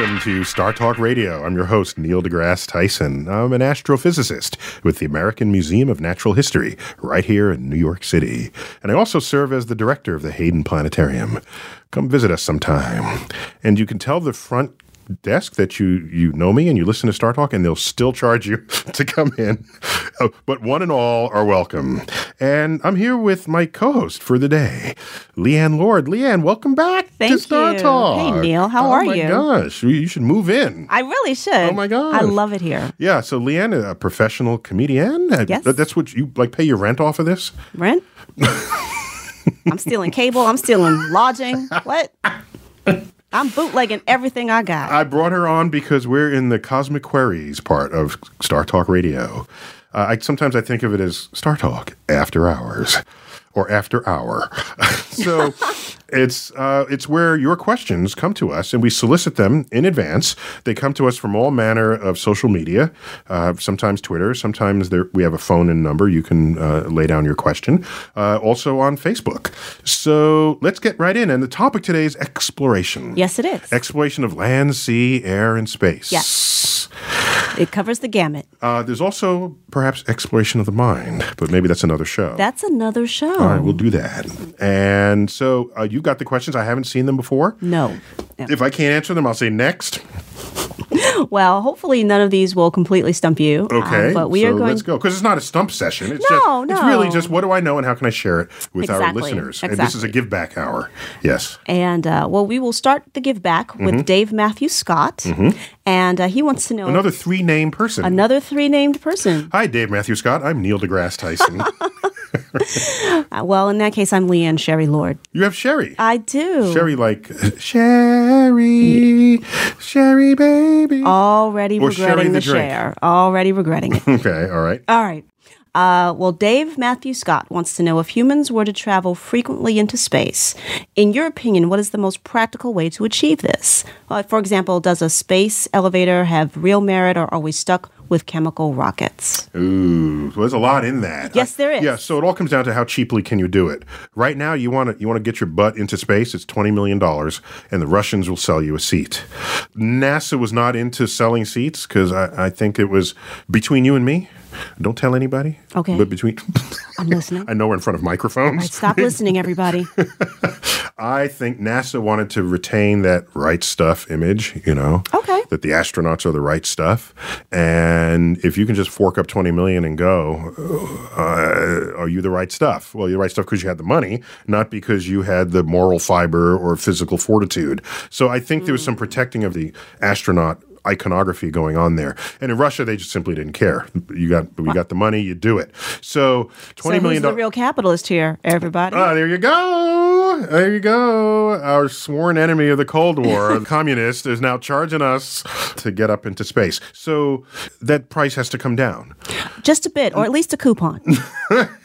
Welcome to Star Talk Radio. I'm your host, Neil deGrasse Tyson. I'm an astrophysicist with the American Museum of Natural History right here in New York City. And I also serve as the director of the Hayden Planetarium. Come visit us sometime. And you can tell the front desk that you you know me and you listen to Star Talk, and they'll still charge you to come in. Uh, but one and all are welcome. And I'm here with my co-host for the day, Leighann Lord. Leighann, welcome back Thank to Star you. Talk. Hey, Neil, how oh are you? Oh my gosh, you should move in. I really should. Oh my God. I love it here. yeah, so Leighann, a professional comedian. Uh, Yes. that's what you like. Pay your rent off of this. Rent? I'm stealing cable. I'm stealing lodging. What? I'm bootlegging everything I got. I brought her on because we're in the Cosmic Queries part of Star Talk Radio. Uh, I sometimes I think of it as Star Talk after hours or after hour. so it's uh, it's where your questions come to us and we solicit them in advance. They come to us from all manner of social media, uh, sometimes Twitter, sometimes we have a phone and number. You can uh, lay down your question. Uh, also on Facebook. So let's get right in. And the topic today is exploration. yes, it is. Exploration of land, sea, air, and space. Yes. It covers the gamut. Uh, there's also perhaps exploration of the mind, but maybe that's another show. That's another show. All right, we'll do that. And so uh, you got the questions. I haven't seen them before. no. If I can't answer them, I'll say next. Well, hopefully none of these will completely stump you. um, Okay. but we so are going. let's go because it's not a stump session. It's No, just, It's really just what do I know and how can I share it with our listeners. Exactly? And this is a give back hour. Yes. And uh, well, we will start the give back with Mm-hmm. Dave Matthew Scott, and uh, he wants to know Another three named person. another three named person. Hi, Dave Matthew Scott. I'm Neil deGrasse Tyson. Uh, well, in that case, I'm Leighann Sherry Lord. you have Sherry. I do. Sherry, like Sherry, Sherry, baby. Already Or regretting the the, share. Already regretting it. Okay, all right. All right. Uh, well, Dave Matthew Scott wants to know if humans were to travel frequently into space, in your opinion, what is the most practical way to achieve this? Uh, for example, does a space elevator have real merit or are we stuck with chemical rockets? Ooh, so there's a lot in that. Yes, there is. Yeah, so it all comes down to how cheaply can you do it. Right now, you want to you want to get your butt into space. It's twenty million dollars, and the Russians will sell you a seat. NASA was not into selling seats because I, I think it was between you and me. Don't tell anybody. Okay. But between, I'm listening. I know we're in front of microphones. Right, stop listening, everybody. I think NASA wanted to retain that right stuff image, you know. Okay. That the astronauts are the right stuff. And if you can just fork up 20 million and go, uh, are you the right stuff? Well, you're the right stuff because you had the money, not because you had the moral fiber or physical fortitude. So I think there was some protecting of the astronaut iconography going on there. And in Russia, they just simply didn't care. You got we got the money, you do it. So twenty so million dollars. real capitalist here, everybody? Ah, there you go. There you go. Our sworn enemy of the Cold War, the communist, is now charging us to get up into space. So that price has to come down. Just a bit, or at least a coupon.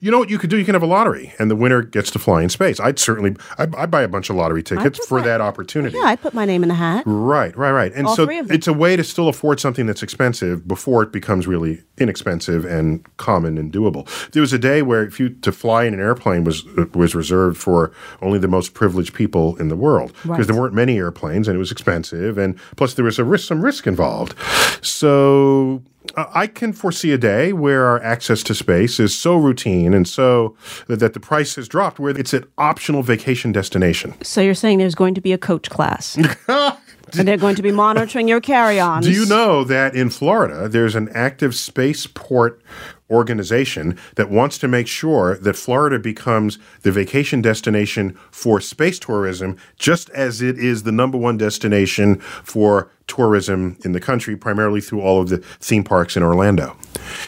You know what you could do? You can have a lottery, and the winner gets to fly in space. I'd certainly, I'd, I'd buy a bunch of lottery tickets for my- that opportunity. Yeah, I put my name in the hat. Right, right, right. And All so three of them. it's a way to still afford something that's expensive before it becomes really inexpensive and common and doable. There was a day where if you to fly in an airplane was was reserved for only the most privileged people in the world because Right. there weren't many airplanes and it was expensive and plus there was a risk some risk involved. So uh, I can foresee a day where our access to space is so routine and so that, that the price has dropped where it's an optional vacation destination. So you're saying there's going to be a coach class. and they're going to be monitoring your carry-ons. Do you know that in Florida, there's an active spaceport organization that wants to make sure that Florida becomes the vacation destination for space tourism, just as it is the number one destination for tourism in the country, primarily through all of the theme parks in Orlando.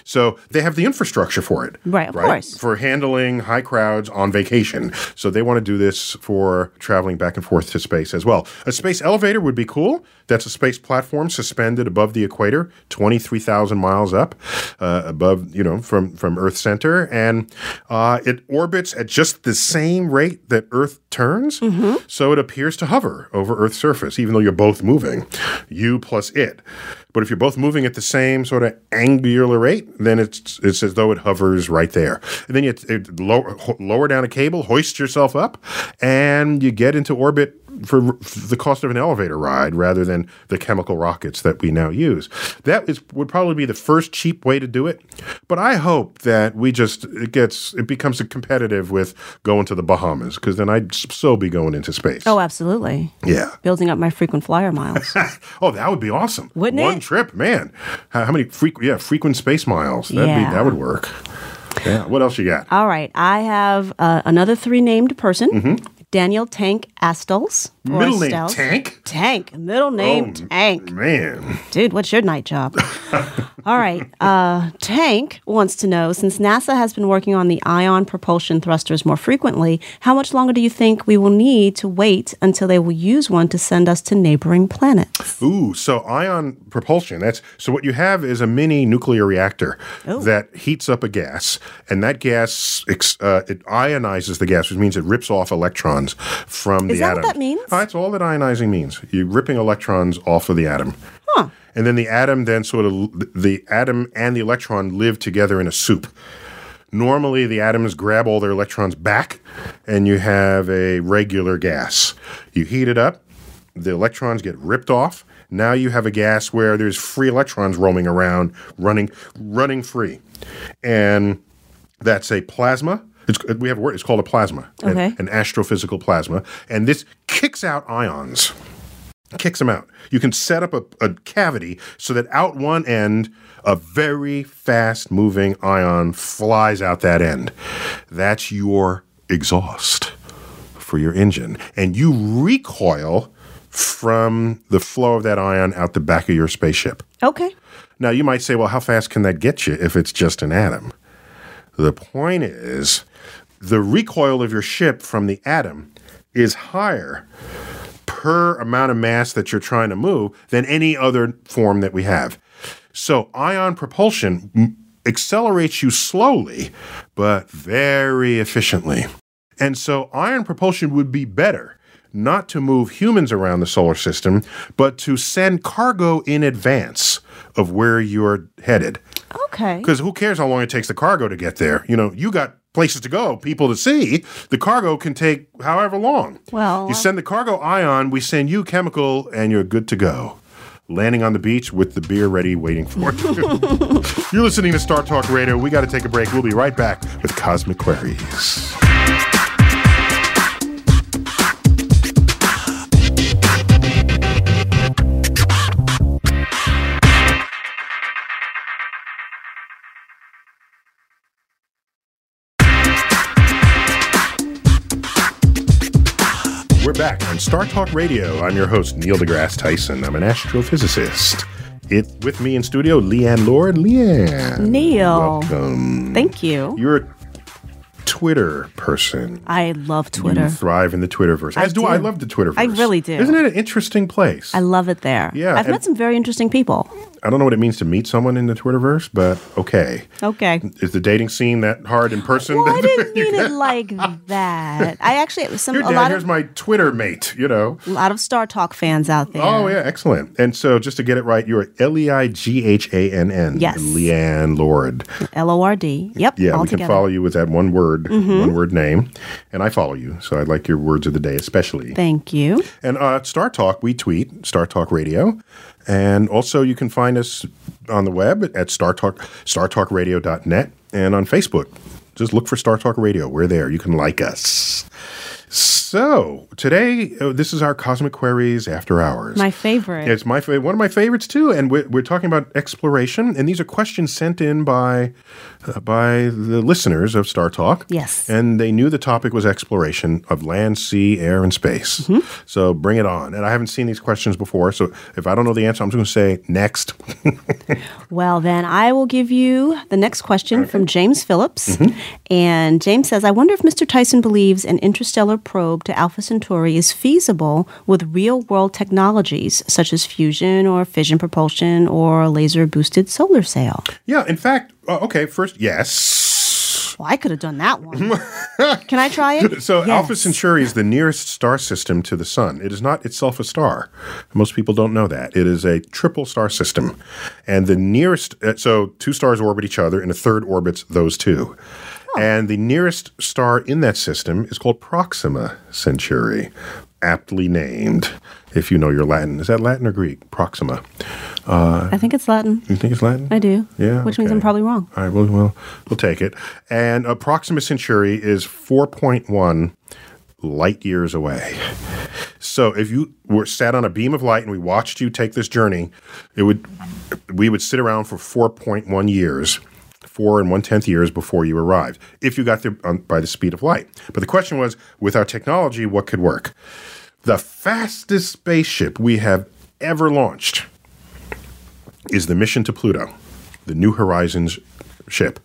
So they have the infrastructure for it. Right, of course. For handling high crowds on vacation. So they want to do this for traveling back and forth to space as well. A space elevator would be cool. That's a space platform suspended above the equator, 23,000 miles up uh, above, you know, from, from Earth center. And uh, it orbits at just the same rate that Earth turns. So it appears to hover over Earth's surface, even though you're both moving, you plus it. But if you're both moving at the same sort of angular rate, then it's it's as though it hovers right there. And then you it lower, ho- lower down a cable, hoist yourself up, and you get into orbit for the cost of an elevator ride rather than the chemical rockets that we now use. That is would probably be the first cheap way to do it. But I hope that we just it gets it becomes a competitive with going to the Bahamas because then I'd so be going into space. Oh, absolutely. yeah. Building up my frequent flyer miles. Oh, that would be awesome. Wouldn't One it? trip, man. How, how many frequent? Yeah, frequent space miles. That'd Yeah. be that would work. Yeah. What else you got? All right. I have uh, another three named person. Mm-hmm. Daniel Tank Astols. Middle name Estelle. Tank. Tank. Middle name Oh, Tank. Man, Dude, what's your night job? All right. Uh, Tank wants to know since NASA has been working on the ion propulsion thrusters more frequently, how much longer do you think we will need to wait until they will use one to send us to neighboring planets? Ooh, so ion propulsion. That's so what you have is a mini nuclear reactor Oh. that heats up a gas, and that gas uh, it ionizes the gas, which means it rips off electrons from Is the that atom. what that means? That's all that ionizing means. You're ripping electrons off of the atom. And then the atom then sort of the atom and the electron live together in a soup. Normally, the atoms grab all their electrons back, and you have a regular gas. You heat it up, the electrons get ripped off. Now you have a gas where there's free electrons roaming around, running, running free, and that's a plasma. It's, uh, we have a word. It's called a plasma, an- an astrophysical plasma, and this kicks out ions kicks them out. You can set up a, a cavity so that out one end, a very fast moving ion flies out that end. That's your exhaust for your engine. And you recoil from the flow of that ion out the back of your spaceship. Okay. Now, you might say, well, how fast can that get you if it's just an atom? The point is, the recoil of your ship from the atom is higher per amount of mass that you're trying to move than any other form that we have. So, ion propulsion accelerates you slowly, but very efficiently. And so, ion propulsion would be better not to move humans around the solar system, but to send cargo in advance of where you're headed. Okay. Because who cares how long it takes the cargo to get there? You know, you got places to go, people to see. The cargo can take however long. Well, you send the cargo ion, we send you chemical, and you're good to go. Landing on the beach with the beer ready waiting for you. you're listening to Star Talk Radio. We got to take a break. We'll be right back with Cosmic Queries. Back on Star Talk Radio. I'm your host, Neil deGrasse Tyson. I'm an astrophysicist. It with me in studio, Leighann Lord. Leighann. Neil. Welcome. Thank you. You're a Twitter person. I love You Twitter. thrive in the Twitterverse. As do. do. I love the Twitterverse. I really do. Isn't it an interesting place? I love it there. Yeah, I've met some very interesting people. I don't know what it means to meet someone in the Twitterverse, but okay. Okay. Is the dating scene that hard in person? Well, I didn't mean it like that. I actually, it was some a Dad, lot here's of my Twitter mate, you know. a lot of Star Talk fans out there. Oh, yeah, excellent. And so just to get it right, you're L E I G H A N N. Yes. Leighann Lord. L O R D. Yep. Yeah, we can follow you with that one word, Mm-hmm. one word name. And I follow you. So I'd like your words of the day, especially. Thank you. And uh, Star Talk, we tweet Star Talk Radio. And also, you can find us on the web at Star Talk, startalkradio.net and on Facebook. Just look for Star Talk Radio. We're there. You can like us. So today, uh, this is our Cosmic Queries After Hours. My favorite. It's my fa- one of my favorites too, and we're, we're talking about exploration. And these are questions sent in by uh, by the listeners of Star Talk. Yes. and they knew the topic was exploration of land, sea, air, and space. Mm-hmm. So bring it on. And I haven't seen these questions before, so if I don't know the answer, I'm just going to say next. Well, then I will give you the next question from James Phillips. Mm-hmm. And James says, I wonder if Mr. Tyson believes an interstellar probe to Alpha Centauri is feasible with real world technologies such as fusion or fission propulsion or laser boosted solar sail. yeah, in fact, uh, okay. First, yes. Well, I could have done that one. Can I try it? So Yes. Alpha Centauri is the nearest star system to the sun. It is not itself a star. Most people don't know that. It is a triple star system. And the nearest uh, so two stars orbit each other and a third orbits those two. And the nearest star in that system is called Proxima Centauri, aptly named. If you know your Latin. Is that Latin or Greek? Proxima. I think it's Latin. You think it's Latin? I do. Yeah. Which means. I'm probably wrong. All right. Well, we'll, we'll take it. And uh, Proxima Centauri is 4.1 light years away. So if you were sat on a beam of light and we watched you take this journey, it would we would sit around for 4.1 years. Four and one tenth years before you arrived, if you got there um, by the speed of light. But the question was, with our technology, what could work? The fastest spaceship we have ever launched is the mission to Pluto, the New Horizons ship.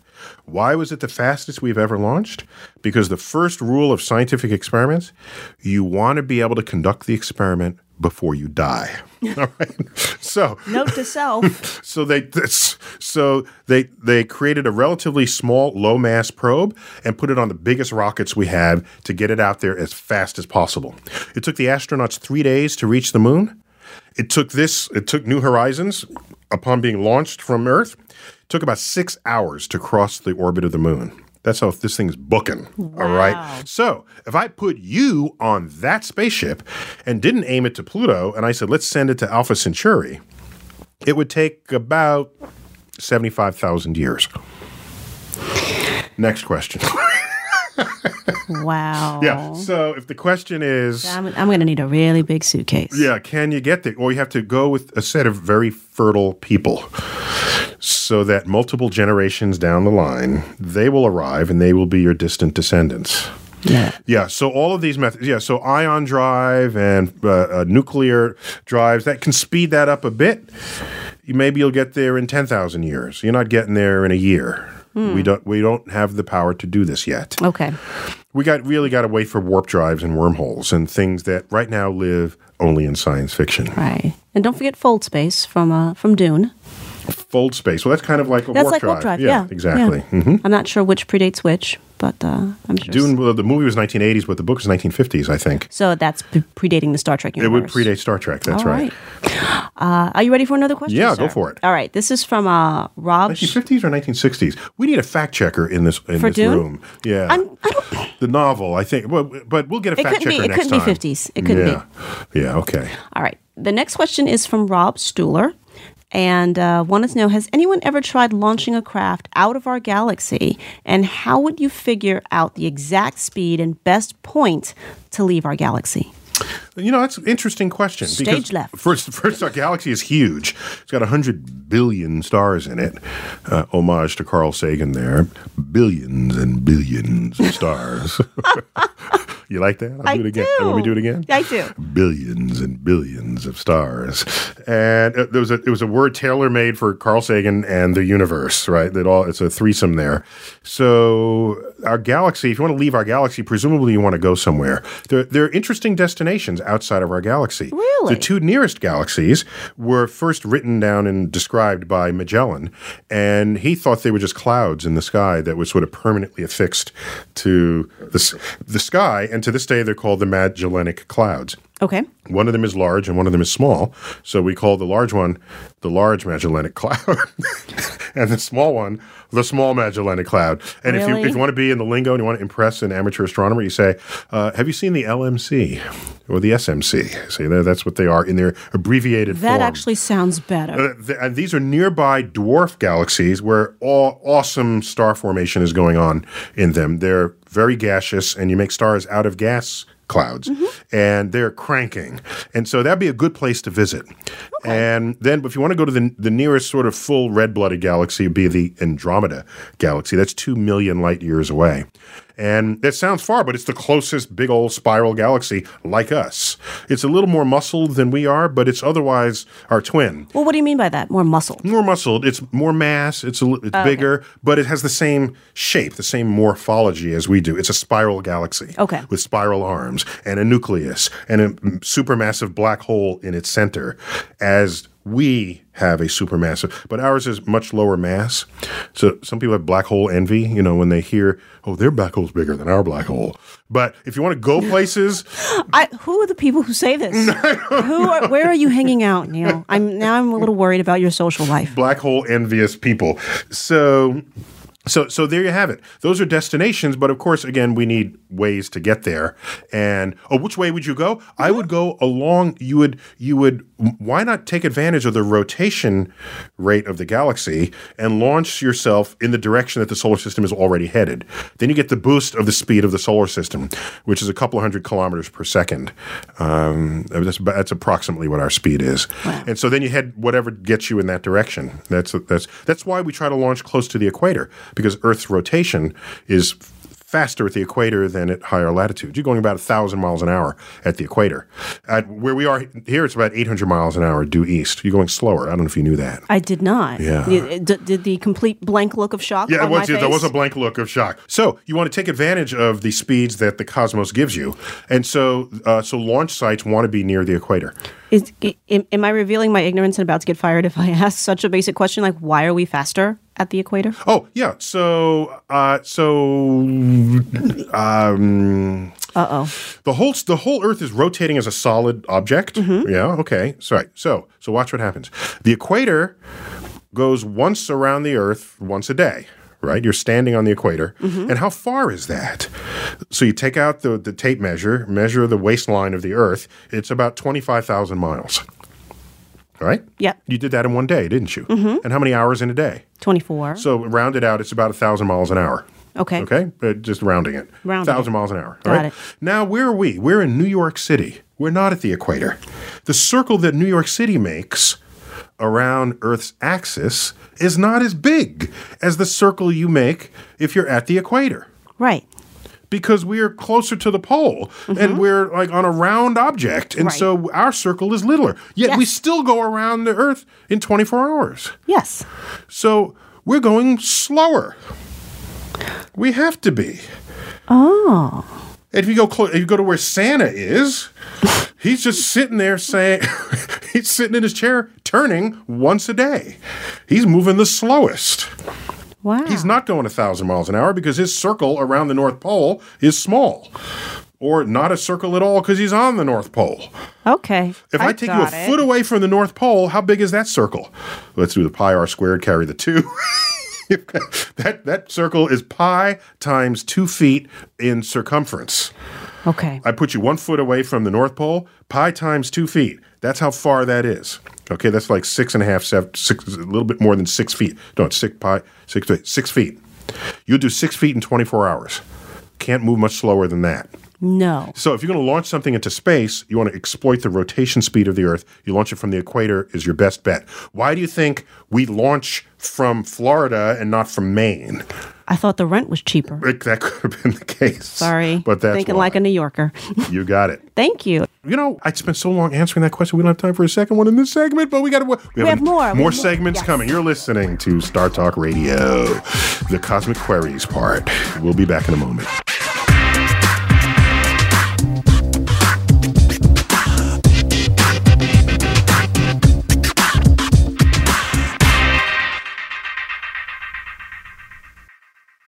Why was it the fastest we've ever launched? Because the first rule of scientific experiments, you want to be able to conduct the experiment before you die. All right. So, Note to self. so they so they they created a relatively small low mass probe and put it on the biggest rockets we have to get it out there as fast as possible. It took the astronauts 3 days to reach the moon. It took this it took New Horizons upon being launched from Earth. It took about 6 hours to cross the orbit of the moon. That's how this thing's booking. All right. So if I put you on that spaceship and didn't aim it to Pluto, and I said, let's send it to Alpha Centauri, it would take about 75,000 years. Next question. Wow. yeah. So if the question is, I'm, I'm going to need a really big suitcase. yeah, can you get there? Or you have to go with a set of very fertile people so that multiple generations down the line, they will arrive and they will be your distant descendants. Yeah. Yeah, so all of these methods, yeah, so ion drive and uh, uh, nuclear drives, that can speed that up a bit. Maybe you'll get there in 10,000 years. You're not getting there in a year. We don't we don't have the power to do this yet. Okay. We got really got to wait for warp drives and wormholes and things that right now live only in science fiction. Right. And don't forget Fold Space from uh, from Dune. Fold space. Well, that's kind of like a That's warp like drive. Warp Drive. Yeah. exactly. Yeah. hmm I'm not sure which predates which, but uh, I'm sure. Dune. Well, the movie was 1980s, but the book was 1950s. I think So that's pre- predating the Star Trek universe. it would predate Star Trek. That's All right. Uh, are you ready for another question? Yeah, go for it. All right. This is from uh, Rob. 1950s or 1960s. We need a fact checker in this in For this Dune? room. Yeah, I'm, I don't. the novel. I think. Well, but we'll get a It fact couldn't be. checker It next couldn't be time. 50s. It couldn't yeah. be. Yeah. Okay. All right. The next question is from Rob Stuhler. And uh, wanted to know Has anyone ever tried launching a craft out of our galaxy? And how would you figure out the exact speed and best point to leave our galaxy? You know, that's an interesting question. Stage because left. First, first, our galaxy is huge. It's got 100 billion stars in it. Uh, homage to Carl Sagan there. Billions and billions of stars. you like that? I'll I do it again. do. Let me do it again. I do. billions and billions of stars. And uh, there was a it was a word tailor made for Carl Sagan and the universe, right? That all it's a threesome there. So our galaxy, if you want to leave our galaxy, presumably you want to go somewhere. There, there are interesting destinations outside of our galaxy. Really? The two nearest galaxies were first written down and described by Magellan, and he thought they were just clouds in the sky that were sort of permanently affixed to the, the sky, and to this day they're called the Magellanic Clouds. Okay. One of them is large and one of them is small. So we call the large one the large Magellanic Cloud, and the small one the small Magellanic Cloud. And if you if you want to be in the lingo and you want to impress an amateur astronomer, you say, uh, "Have you seen the LMC or the SMC?" See, there, that's what they are in their abbreviated That form. actually sounds better. Uh, th- and these are nearby dwarf galaxies where all awesome star formation is going on in them. They're very gaseous, and you make stars out of gas clouds, mm-hmm. and they're cranking. And so that'd be a good place to visit. And then, if you want to go to the, the nearest sort of full red blooded galaxy, would be the Andromeda galaxy. That's two million light years away. And that sounds far, but it's the closest big old spiral galaxy like us. It's a little more muscled than we are, but it's otherwise our twin well, what do you mean by that? More muscled? more muscled. It's more mass. It's a, it's oh, bigger, but it has the same shape, the same morphology as we do. It's a spiral galaxy. Okay. With spiral arms and a nucleus and a supermassive black hole in its center, as we have a supermassive, but ours is much lower mass. So some people have black hole envy, you know, when they hear, oh, their black hole's bigger than our black hole. But if you want to go places, I, who are the people who say this? who are, where are you hanging out, Neil? I'm now I'm a little worried about your social life. black hole envious people. So so so there you have it. Those are destinations, but of course again we need ways to get there. And oh which way would you go? I would go along you would you would why not take advantage of the rotation rate of the galaxy and launch yourself in the direction that the solar system is already headed. Then you get the boost of the speed of the solar system, which is a couple of hundred kilometers per second. Um, that's, that's approximately what our speed is. And so then you head whatever gets you in that direction. That's that's that's why we try to launch close to the equator because Earth's rotation is faster at the equator than at higher latitudes. You're going about a thousand miles an hour at the equator. At where we are here, it's about 800 miles an hour due east. You're going slower. I don't know if you knew that. I did not. Yeah. Y- d- did the complete blank look of shock Yeah, was, there was a blank look of shock. So you want to take advantage of the speeds that the cosmos gives you, and so uh, so launch sites want to be near the equator. Is, am, am I revealing my ignorance and about to get fired if I ask such a basic question like why are we faster at the equator? Oh yeah, so uh, so um, Uh oh. the whole the whole Earth is rotating as a solid object. Mm-hmm. Yeah. Okay. Sorry. So so watch what happens. The equator goes once around the Earth once a day. Right, you're standing on the equator, Mm-hmm. and how far is that? So you take out the, the tape measure, measure the waistline of the Earth. It's about twenty five thousand miles. Right? Yep. You did that in one day, didn't you? Mm-hmm. And how many hours in a day? 24. So round it out, it's about a thousand miles an hour. okay. Okay, uh, just rounding it. Rounding thousand miles an hour. Got right? it. Now where are we? We're in New York City. We're not at the equator. The circle that New York City makes around Earth's axis is not as big as the circle you make if you're at the equator. Right. Because we're closer to the pole and we're like on a round object. And Mm-hmm. Right. so our circle is littler. Yet we still go around the Earth in 24 hours. Yes. So we're going slower. We have to be. Oh. If you go clo- if you go to where Santa is, he's just sitting there saying he's sitting in his chair turning once a day. He's moving the slowest. Wow. He's not going a thousand miles an hour because his circle around the North Pole is small. Or not a circle at all because he's on the North Pole. Okay. If I, take you a it. foot away from the North Pole, how big is that circle? Let's do the pi r squared, carry the two. that that circle is pi times two feet in circumference. Okay. I put you one foot away from the North Pole, pi times two feet. That's how far that is. Okay, that's like six and a half, seven, six, a little bit more than six feet. No, six pi, six feet, six feet. You do six feet in 24 hours. Can't move much slower than that. No. So if you're going to launch something into space, you want to exploit the rotation speed of the Earth. You launch it from the equator is your best bet. Why do you think we launch from Florida and not from Maine? I thought the rent was cheaper. It- that could have been the case. Sorry. but that's Thinking why. like a New Yorker. you got it. Thank you. You know, I spent so long answering that question. We don't have time for a second one in this segment, but we got to. We, have more. We have More more. segments Yes. coming. You're listening to Star Talk Radio, the Cosmic Queries part. We'll be back in a moment.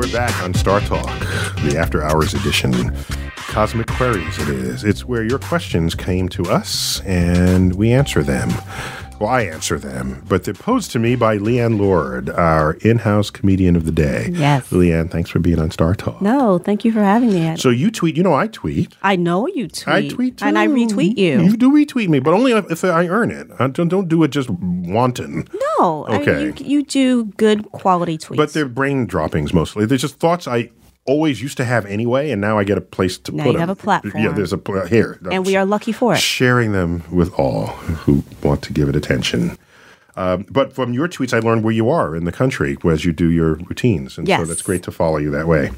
We're back on Star Talk, the After Hours edition. Cosmic Queries, it is. It's where your questions came to us and we answer them. Well, I answer them, but they're posed to me by Leighann Lord, our in house comedian of the day. Yes. Leighann, thanks for being on Star Talk. No, thank you for having me. I, So you tweet, you know, I tweet. I know you tweet. I tweet too. And I retweet you. You do retweet me, but only if I earn it. I don't, don't do it just wanton. no, I Okay. mean, you, you do good quality tweets. But they're brain droppings mostly. They're just thoughts I always used to have anyway, and now I get a place to Now put you have a platform. Yeah, there's a pl- here, and we are lucky for it. sharing them with all who want to give it attention. Um, but from your tweets, I learned where you are in the country as you do your routines, and so that's great to follow you that way.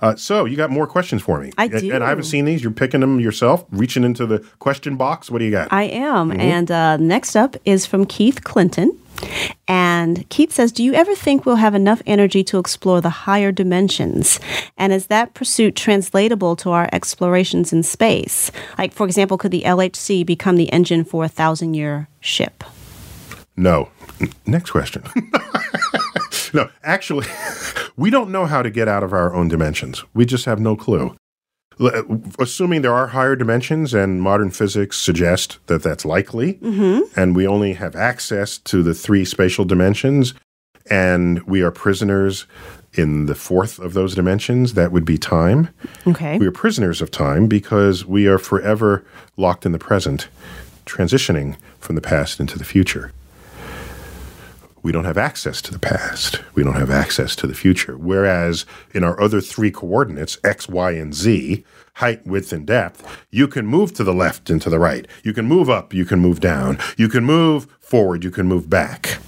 Uh, so you got more questions for me? I And- and, I haven't seen these. You're picking them yourself, reaching into the question box. What do you got? I am. Mm-hmm. And uh, next up is from Keith Clinton. And Keith says, Do you ever think we'll have enough energy to explore the higher dimensions? And is that pursuit translatable to our explorations in space? Like, for example, could the LHC become the engine for a thousand year ship? No. Next question. no, actually, we don't know how to get out of our own dimensions. We just have no clue. Assuming there are higher dimensions, and modern physics suggest that that's likely, mm-hmm. and we only have access to the three spatial dimensions, and we are prisoners in the fourth of those dimensions. That would be time. Okay. We are prisoners of time because we are forever locked in the present, transitioning from the past into the future. We don't have access to the past. We don't have access to the future. Whereas in our other three coordinates, x, y, and z, height, width, and depth, you can move to the left and to the right. You can move up, you can move down. You can move forward, you can move back.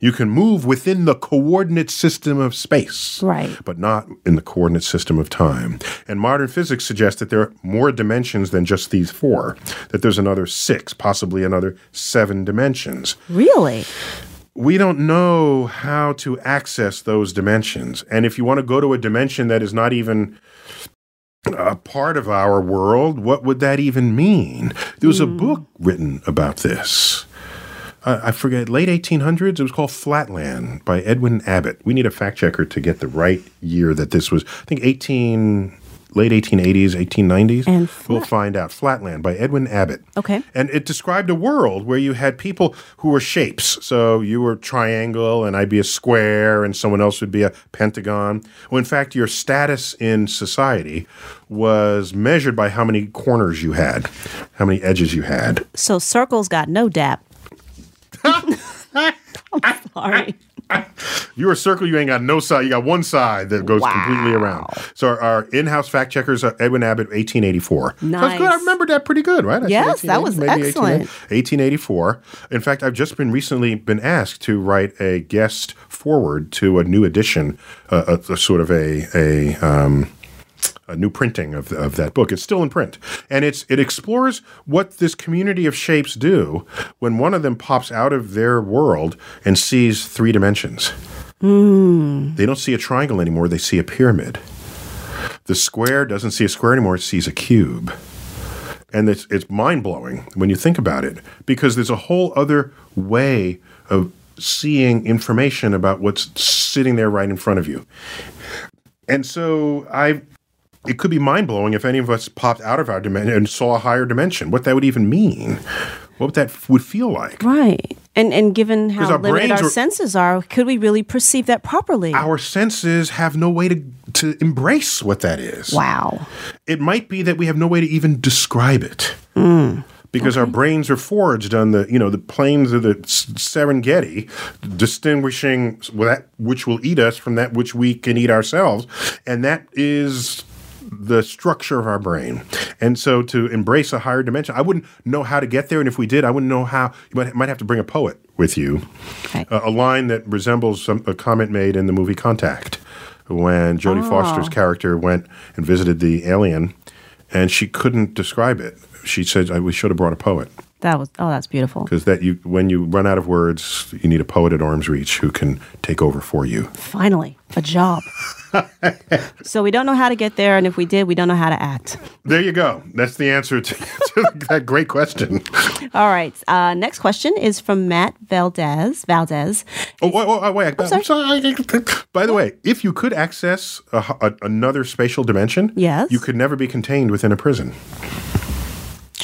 You can move within the coordinate system of space Right. but not in the coordinate system of time. And modern physics suggests that there are more dimensions than just these four, that there's another six, possibly another seven dimensions. Really? We don't know how to access those dimensions. And if you want to go to a dimension that is not even a part of our world, what would that even mean? There was a book written about this. Uh, I forget, late 1800s. It was called Flatland by Edwin Abbott. We need a fact checker to get the right year that this was. I think 18, late 1880s, 1890s. And we'll find out. Flatland by Edwin Abbott. Okay. And it described a world where you had people who were shapes. So you were triangle, and I'd be a square, and someone else would be a pentagon. Well, in fact, your status in society was measured by how many corners you had, how many edges you had. So circles got no dap. I'm sorry. You're a circle, you ain't got no side. You got one side that goes completely around. So our, our in-house fact checkers are Edwin Abbott, 1884. So that's good. I Nice. remembered that pretty good, right? I Yes, that was excellent. 1884. In fact, I've just been recently been asked to write a guest foreword to a new edition, uh, a, a sort of a a um, a new printing of, of that book. It's still in print, and it's it explores what this community of shapes do when one of them pops out of their world and sees three dimensions. Hmm. They don't see a triangle anymore; they see a pyramid. The square doesn't see a square anymore; it sees a cube. And it's, it's mind blowing when you think about it because there's a whole other way of seeing information about what's sitting there right in front of you. And so I it could be mind blowing if any of us popped out of our dimension and saw a higher dimension. What that would even mean. What that f- would feel like. Right. And and given how our limited our senses are, could we really perceive that properly? Our senses have no way to, to embrace what that is. Wow. It might be that we have no way to even describe it. Hmm. Because our brains are forged on the, you know, the plains of the Serengeti, distinguishing that which will eat us from that which we can eat ourselves, and that is the structure of our brain. And so, to embrace a higher dimension, I wouldn't know how to get there, and if we did, I wouldn't know how. You might, might have to bring a poet with you, Okay. a, a line that resembles some, a comment made in the movie Contact, when Jodie oh. Foster's character went and visited the alien, and she couldn't describe it. She said, "I- "We should have brought a poet." That was oh, that's beautiful. because that you when you run out of words, you need a poet at arm's reach who can take over for you. Finally, a job. so we don't know how to get there, and if we did, we don't know how to act. There you go. That's the answer to, to that great question. All right. Uh, next question is from Matt Valdez. Valdez. Oh, wait, wait, wait, I'm sorry. sorry. By the way, if you could access a, a, another spatial dimension, Yes. you could never be contained within a prison.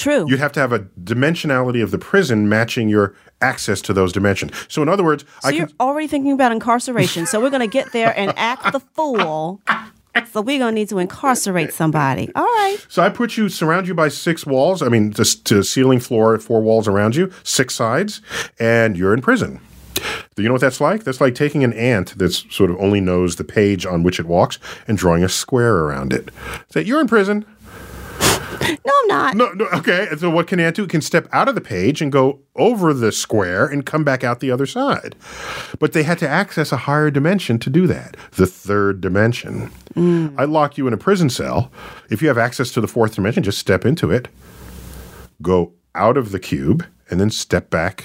True. You'd have to have a dimensionality of the prison matching your access to those dimensions. So, in other words, so I you're can. already thinking about incarceration. so we're going to get there and act the fool. So we're going to need to incarcerate somebody. All right. So I put you, surround you by six walls. I mean, just to ceiling, floor, four walls around you, six sides, and you're in prison. Do you know what that's like? That's like taking an ant that's sort of only knows the page on which it walks and drawing a square around it. Say, you're in prison. No, I'm not. No, no, okay. So what can ant do? It can step out of the page and go over the square and come back out the other side. But they had to access a higher dimension to do that, the third dimension. Mm. I lock you in a prison cell. If you have access to the fourth dimension, just step into it, go out of the cube, and then step back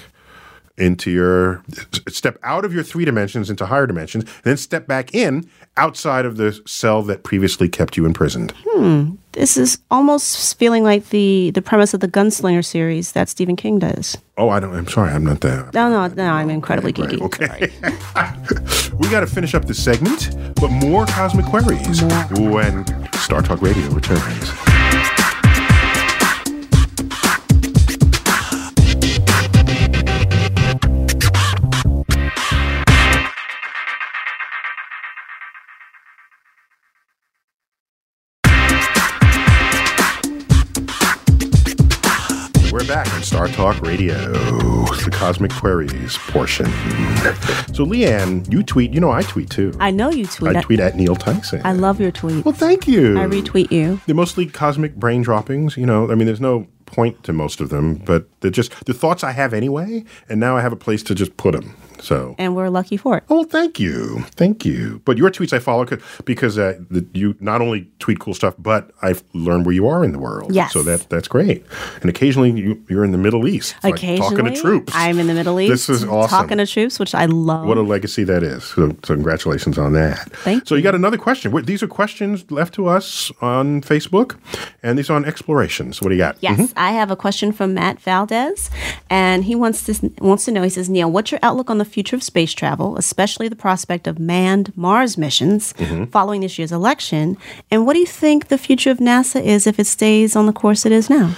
into your step out of your three dimensions into higher dimensions, and then step back in outside of the cell that previously kept you imprisoned. Hmm. This is almost feeling like the the premise of the Gunslinger series that Stephen King does. Oh, I don't. I'm sorry. I'm not that. No, no, no. I'm incredibly Right, geeky. okay. we got to finish up this segment, but more cosmic queries when Star Talk Radio returns. Star Talk Radio, the Cosmic Queries portion. So, Leighann, you tweet. You know, I tweet too. I know you tweet. I tweet at Neil Tyson. I love your tweet. Well, thank you. I retweet you. They're mostly cosmic brain droppings. You know, I mean, there's no point to most of them, but they're just the thoughts I have anyway, and now I have a place to just put them. So, And we're lucky for it. oh, thank you, thank you. But your tweets I follow 'cause- because uh, the, you not only tweet cool stuff, but I've learned where you are in the world. Yes. So that that's great. And occasionally you, you're in the Middle East, like Occasionally, talking to troops. I'm in the Middle East. This is awesome. Talking to troops, which I love. What a legacy that is. So, so congratulations on that. Thank so you got another question. These are questions left to us on Facebook, and these are on explorations. What do you got? Yes, I have a question from Matt Valdez, and he wants to wants to know. He says, Neil, what's your outlook on the future of space travel, especially the prospect of manned Mars missions mm-hmm. following this year's election? And what do you think the future of NASA is if it stays on the course it is now?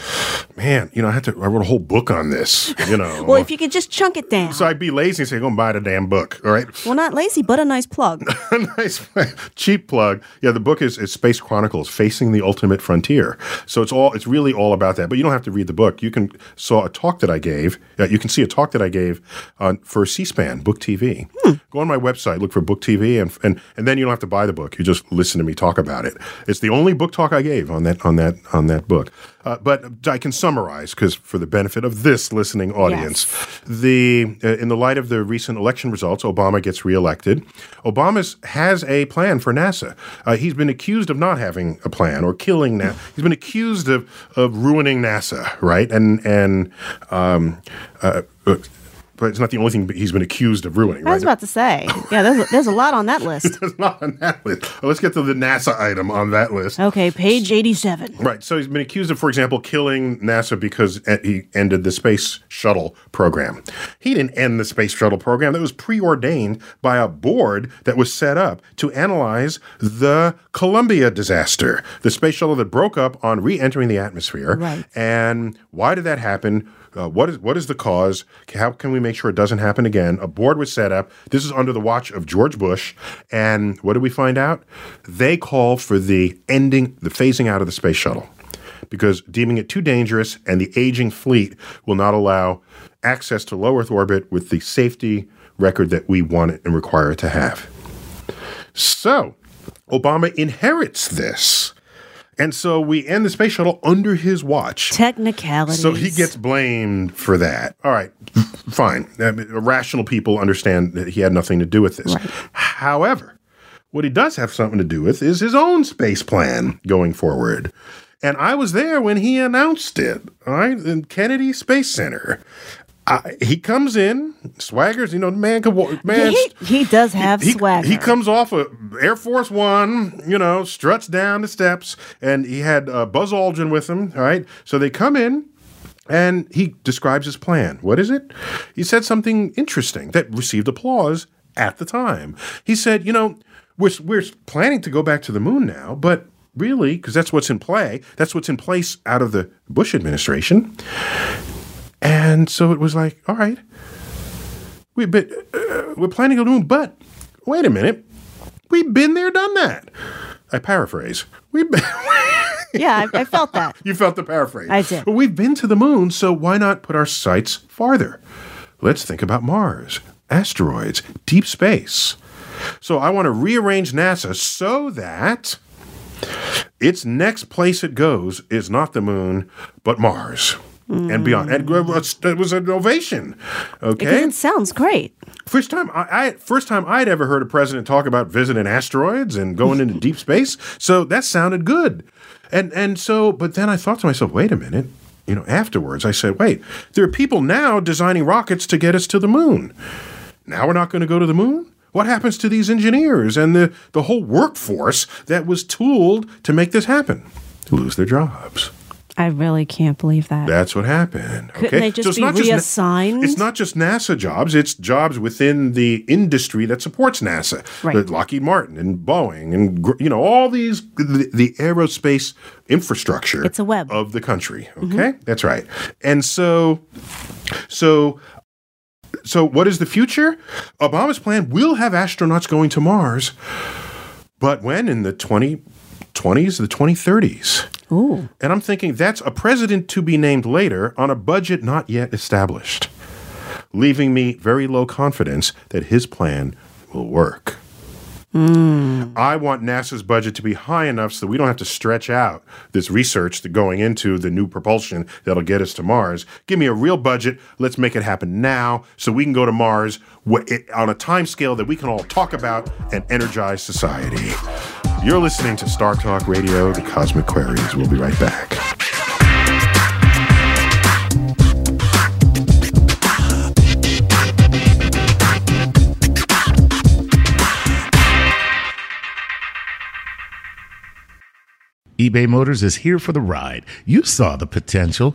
Man, you know, I had to. I wrote a whole book on this. You know. Well, if you could just chunk it down. so I'd be lazy and say, "Go and buy the damn book." All right. well, not lazy, but a nice plug. A nice cheap plug. Yeah, the book is, is Space Chronicles: Facing the Ultimate Frontier. So it's all it's really all about that. But you don't have to read the book. You can saw a talk that I gave. Uh, you can see a talk that I gave on for C-SPAN Book TV. Go on my website, look for Book TV, and and and then you don't have to buy the book. You just listen to me talk about it. It's the only book talk I gave on that on that on that book. Uh, but I can summarize because for the benefit of this listening audience, the uh, in the light of the recent election results, Obama gets reelected. Obama has a plan for NASA. Uh, he's been accused of not having a plan or killing NASA. He's been accused of of ruining NASA, right? And and um, uh, uh, but it's not the only thing he's been accused of ruining. I was right? about to say, yeah, there's, there's a lot on that list. It's not on that list. Let's get to the NASA item on that list. Okay, page 87. Right. So he's been accused of, for example, killing NASA because he ended the space shuttle program. He didn't end the space shuttle program. That was preordained by a board that was set up to analyze the Columbia disaster, the space shuttle that broke up on re-entering the atmosphere. Right. And why did that happen? Uh, what is what is the cause? How can we make sure it doesn't happen again? A board was set up. This is under the watch of George Bush, and what did we find out? They called for the ending, the phasing out of the space shuttle, because deeming it too dangerous, and the aging fleet will not allow access to low Earth orbit with the safety record that we want it and require it to have. So, Obama inherits this. And so we end the space shuttle under his watch. Technicalities. So he gets blamed for that. All right, fine. I mean, rational people understand that he had nothing to do with this. However, what he does have something to do with is his own space plan going forward. And I was there when he announced it, all right, in Kennedy Space Center. I, he comes in, swaggers, you know, the man could walk, man. he, he does have he, swagger. He comes off of Air Force One, you know, struts down the steps, and he had uh, Buzz Aldrin with him. All right, so they come in, and he describes his plan. What is it? He said something interesting that received applause at the time. He said, you know, we're we're planning to go back to the moon now, but really, because that's what's in play. That's what's in place out of the Bush administration. And so it was like, all right, we but uh, we're planning to go to the moon, but wait a minute, we've been there, done that. I paraphrase. We've been. yeah, I, I felt that. you felt the paraphrase. I did. But we've been to the moon, so why not put our sights farther? Let's think about Mars, asteroids, deep space. So I want to rearrange NASA so that its next place it goes is not the moon, but Mars. And beyond, and it was, an ovation. Okay, it sounds great. First time I, I first time I'd ever heard a president talk about visiting asteroids and going into deep space. So that sounded good. And and so but then I thought to myself, wait a minute. You know, afterwards I said, wait, there are people now designing rockets to get us to the moon. Now we're not going to go to the moon? What happens to these engineers and the, the whole workforce that was tooled to make this happen? Lose their jobs. I really can't believe that. That's what happened. Couldn't okay? they just it's be not just reassigned? it's not just NASA jobs; it's jobs within the industry that supports NASA, Right. Lockheed Martin and Boeing, and you know all these the, the aerospace infrastructure. It's a web. of the country. Mm-hmm. Okay, that's right. And so, so. So, what is the future? Obama's plan will have astronauts going to Mars, but when in the 20 20s, the 2030s. Ooh. And I'm thinking that's a president to be named later on a budget not yet established, leaving me very low confidence that his plan will work. Hmm. I want NASA's budget to be high enough so that we don't have to stretch out this research that going into the new propulsion that'll get us to Mars. Give me a real budget. Let's make it happen now so we can go to Mars on a time scale that we can all talk about and energize society. You're listening to Star Talk Radio, The Cosmic Queries. We'll be right back. eBay Motors is here for the ride. You saw the potential.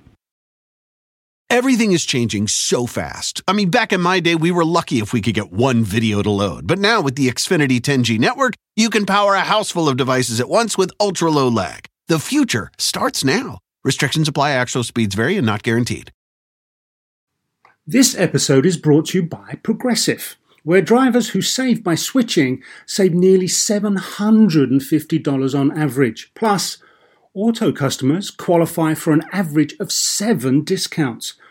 Everything is changing so fast. I mean, back in my day, we were lucky if we could get one video to load. But now with the Xfinity 10G network, you can power a house full of devices at once with ultra low lag. The future starts now. Restrictions apply, actual speeds vary and not guaranteed. This episode is brought to you by Progressive, where drivers who save by switching save nearly $750 on average. Plus, auto customers qualify for an average of seven discounts.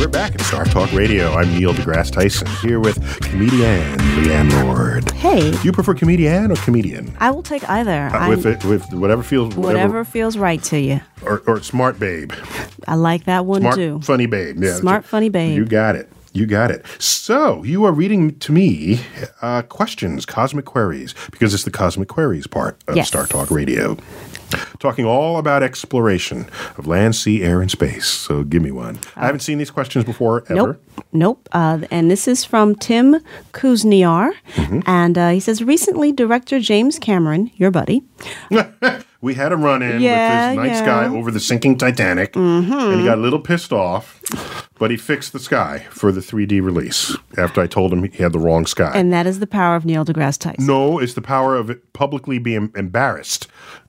We're back at Star Talk Radio. I'm Neil deGrasse Tyson here with comedian Leighann Lord. Hey, Do you prefer comedian or comedian? I will take either. Uh, with it, with whatever feels whatever whatever, feels right to you. or, or smart babe, I like that one smart too. funny babe. Yeah, Smart, funny babe. You got it. You got it. So you are reading to me uh, questions, cosmic queries, because it's the cosmic queries part of Yes. Star Talk Radio. Talking all about exploration of land, sea, air, and space. So give me one. I haven't seen these questions before ever. Nope. Nope. Uh, and this is from Tim Kuzniar. Mm-hmm. And uh, he says recently, director James Cameron, your buddy, We had a run in Yeah, with this nice yeah. guy over the sinking Titanic, and he got a little pissed off, but he fixed the sky for the 3D release after I told him he had the wrong sky. and that is the power of Neil deGrasse Tyson. no, it's the power of publicly being embarrassed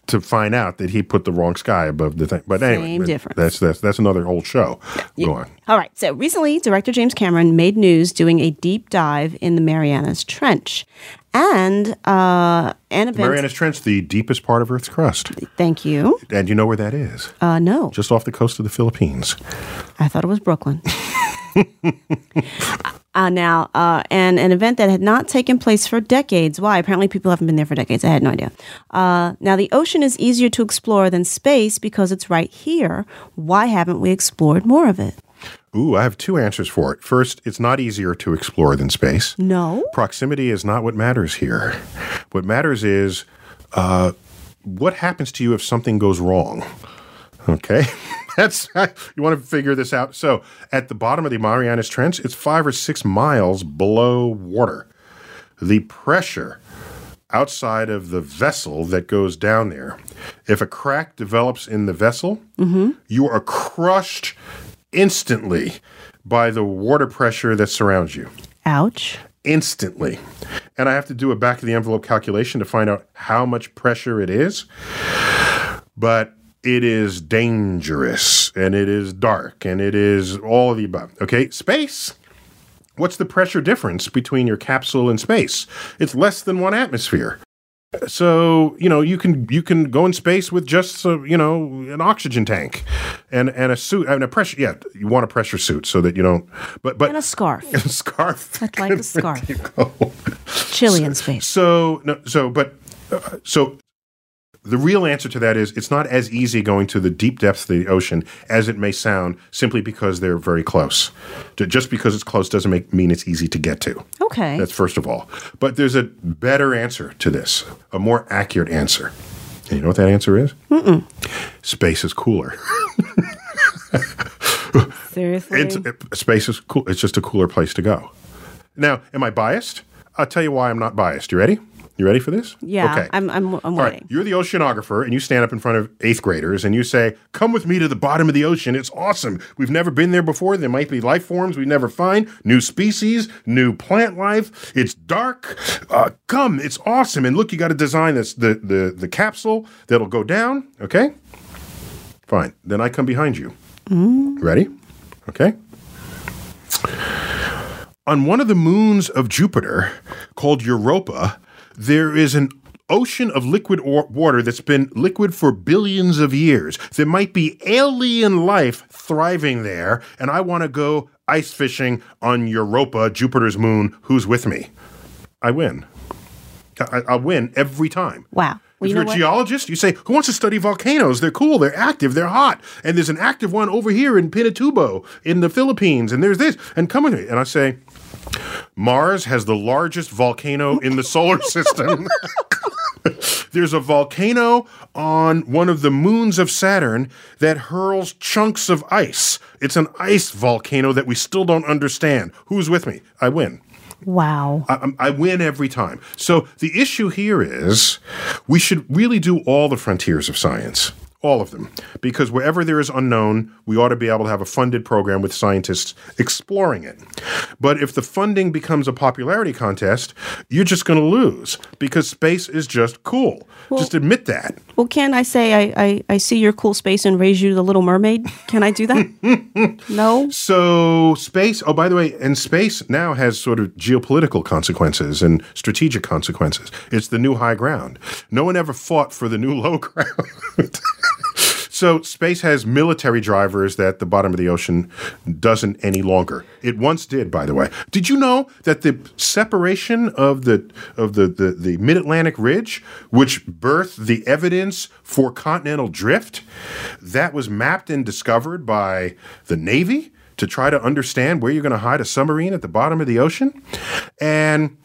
to find out that he put the wrong sky above the thing. But anyway, Same difference. That's that's that's another old show. Go on. All right. So recently, director James Cameron made news doing a deep dive in the Marianas Trench. And uh, an event. Marianas Trench, the deepest part of Earth's crust, Thank you. and you know where that is? Uh, no, Just off the coast of the Philippines. I thought it was Brooklyn. uh, now, uh, and an event that had not taken place for decades. Why? Apparently, people haven't been there for decades. I had no idea. Uh, now, the ocean is easier to explore than space because it's right here. Why haven't we explored more of it? Ooh, I have two answers for it. First, it's not easier to explore than space. No. Proximity is not what matters here. What matters is uh, what happens to you if something goes wrong. Okay, that's you want to figure this out. So, at the bottom of the Marianas Trench, it's five or six miles below water. The pressure outside of the vessel that goes down there, if a crack develops in the vessel, mm-hmm. you are crushed instantly by the water pressure that surrounds you Ouch. instantly. And I have to do a back of the envelope calculation to find out how much pressure it is. But it is dangerous and it is dark and it is all of the above. Okay, space. What's the pressure difference between your capsule and space? It's less than one atmosphere. So you know you can you can go in space with just uh, you know an oxygen tank and and a suit and a pressure yeah you want a pressure suit so that you don't but but And a scarf. a scarf I'd like a scarf. Chilly in space. so no, so but uh, so the real answer to that is it's not as easy going to the deep depths of the ocean as it may sound simply because they're very close. Just because it's close doesn't make, mean it's easy to get to. Okay. That's first of all. But there's a better answer to this, a more accurate answer. And you know what that answer is? Mm-mm. Space is cooler. Seriously. It's, it, space is cool. It's just a cooler place to go. Now, am I biased? I'll tell you why I'm not biased. You ready? You ready for this? yeah, Okay. I'm, I'm, I'm All waiting. right, you're the oceanographer, and you stand up in front of eighth graders and you say, Come with me to the bottom of the ocean. It's awesome. We've never been there before. There might be life forms we never find, new species, new plant life. It's dark. Uh, come, it's awesome. And look, you got to design this the, the, the capsule that'll go down. Okay? Fine. Then I come behind you. Ready? Okay? On one of the moons of Jupiter, called Europa, there is an ocean of liquid water that's been liquid for billions of years. There might be alien life thriving there, and I want to go ice fishing on Europa, Jupiter's moon. Who's with me? I win. I, I'll win every time. Wow. Well, if you you're a what? geologist, you say, Who wants to study volcanoes? They're cool, they're active, they're hot. And there's an active one over here in Pinatubo in the Philippines, and there's this. And come with me. And I say, Mars has the largest volcano in the solar system. There's a volcano on one of the moons of Saturn that hurls chunks of ice. It's an ice volcano that we still don't understand. Who's with me? I win. Wow. I, um, I'm- win every time. So the issue here is we should really do all the frontiers of science, all of them, because wherever there is unknown, we ought to be able to have a funded program with scientists exploring it. But if the funding becomes a popularity contest, you're just going to lose because space is just cool. just admit that. Well, can I say I, I, I see your cool space and raise you the Little Mermaid? Can I do that? no? So space. Oh, by the way, and space now has sort of geopolitical consequences and strategic consequences. It's the new high ground. No one ever fought for the new low ground. So space has military drivers that the bottom of the ocean doesn't any longer. It once did, by the way. Did you know that the separation of the of the the, the mid Atlantic ridge, which birthed the evidence for continental drift, that was mapped and discovered by the Navy to try to understand where you're going to hide a submarine at the bottom of the ocean, and.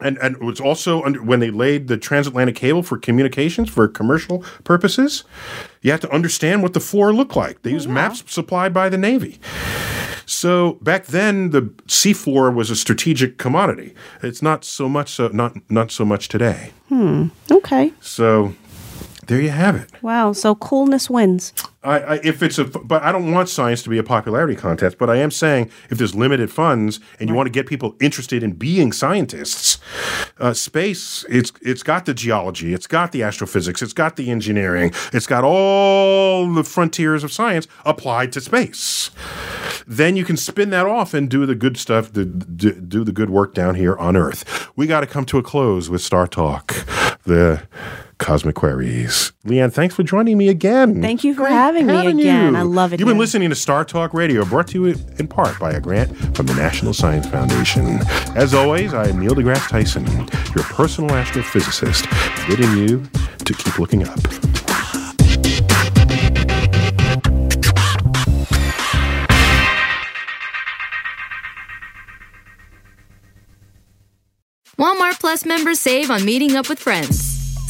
And, and it was also under, when they laid the transatlantic cable for communications for commercial purposes, you have to understand what the floor looked like. They used maps supplied by the Navy. So back then, the seafloor was a strategic commodity. It's not so much so not not so much today. Hmm. Okay. So there you have it. Wow. So coolness wins. I, I, if it's a, but I don't want science to be a popularity contest. But I am saying if there's limited funds and you want to get people interested in being scientists, uh, space it's it's got the geology, it's got the astrophysics, it's got the engineering, it's got all the frontiers of science applied to space. Then you can spin that off and do the good stuff, the, do, do the good work down here on Earth. We got to come to a close with Star Talk, the Cosmic Queries. Leighann, thanks for joining me again. Thank you for Great having me having again. you. I love it You've been listening to Star Talk Radio, brought to you in part by a grant from the National Science Foundation. As always, I am Neil deGrasse Tyson, your personal astrophysicist, bidding you to keep looking up. Walmart Plus members save on meeting up with friends.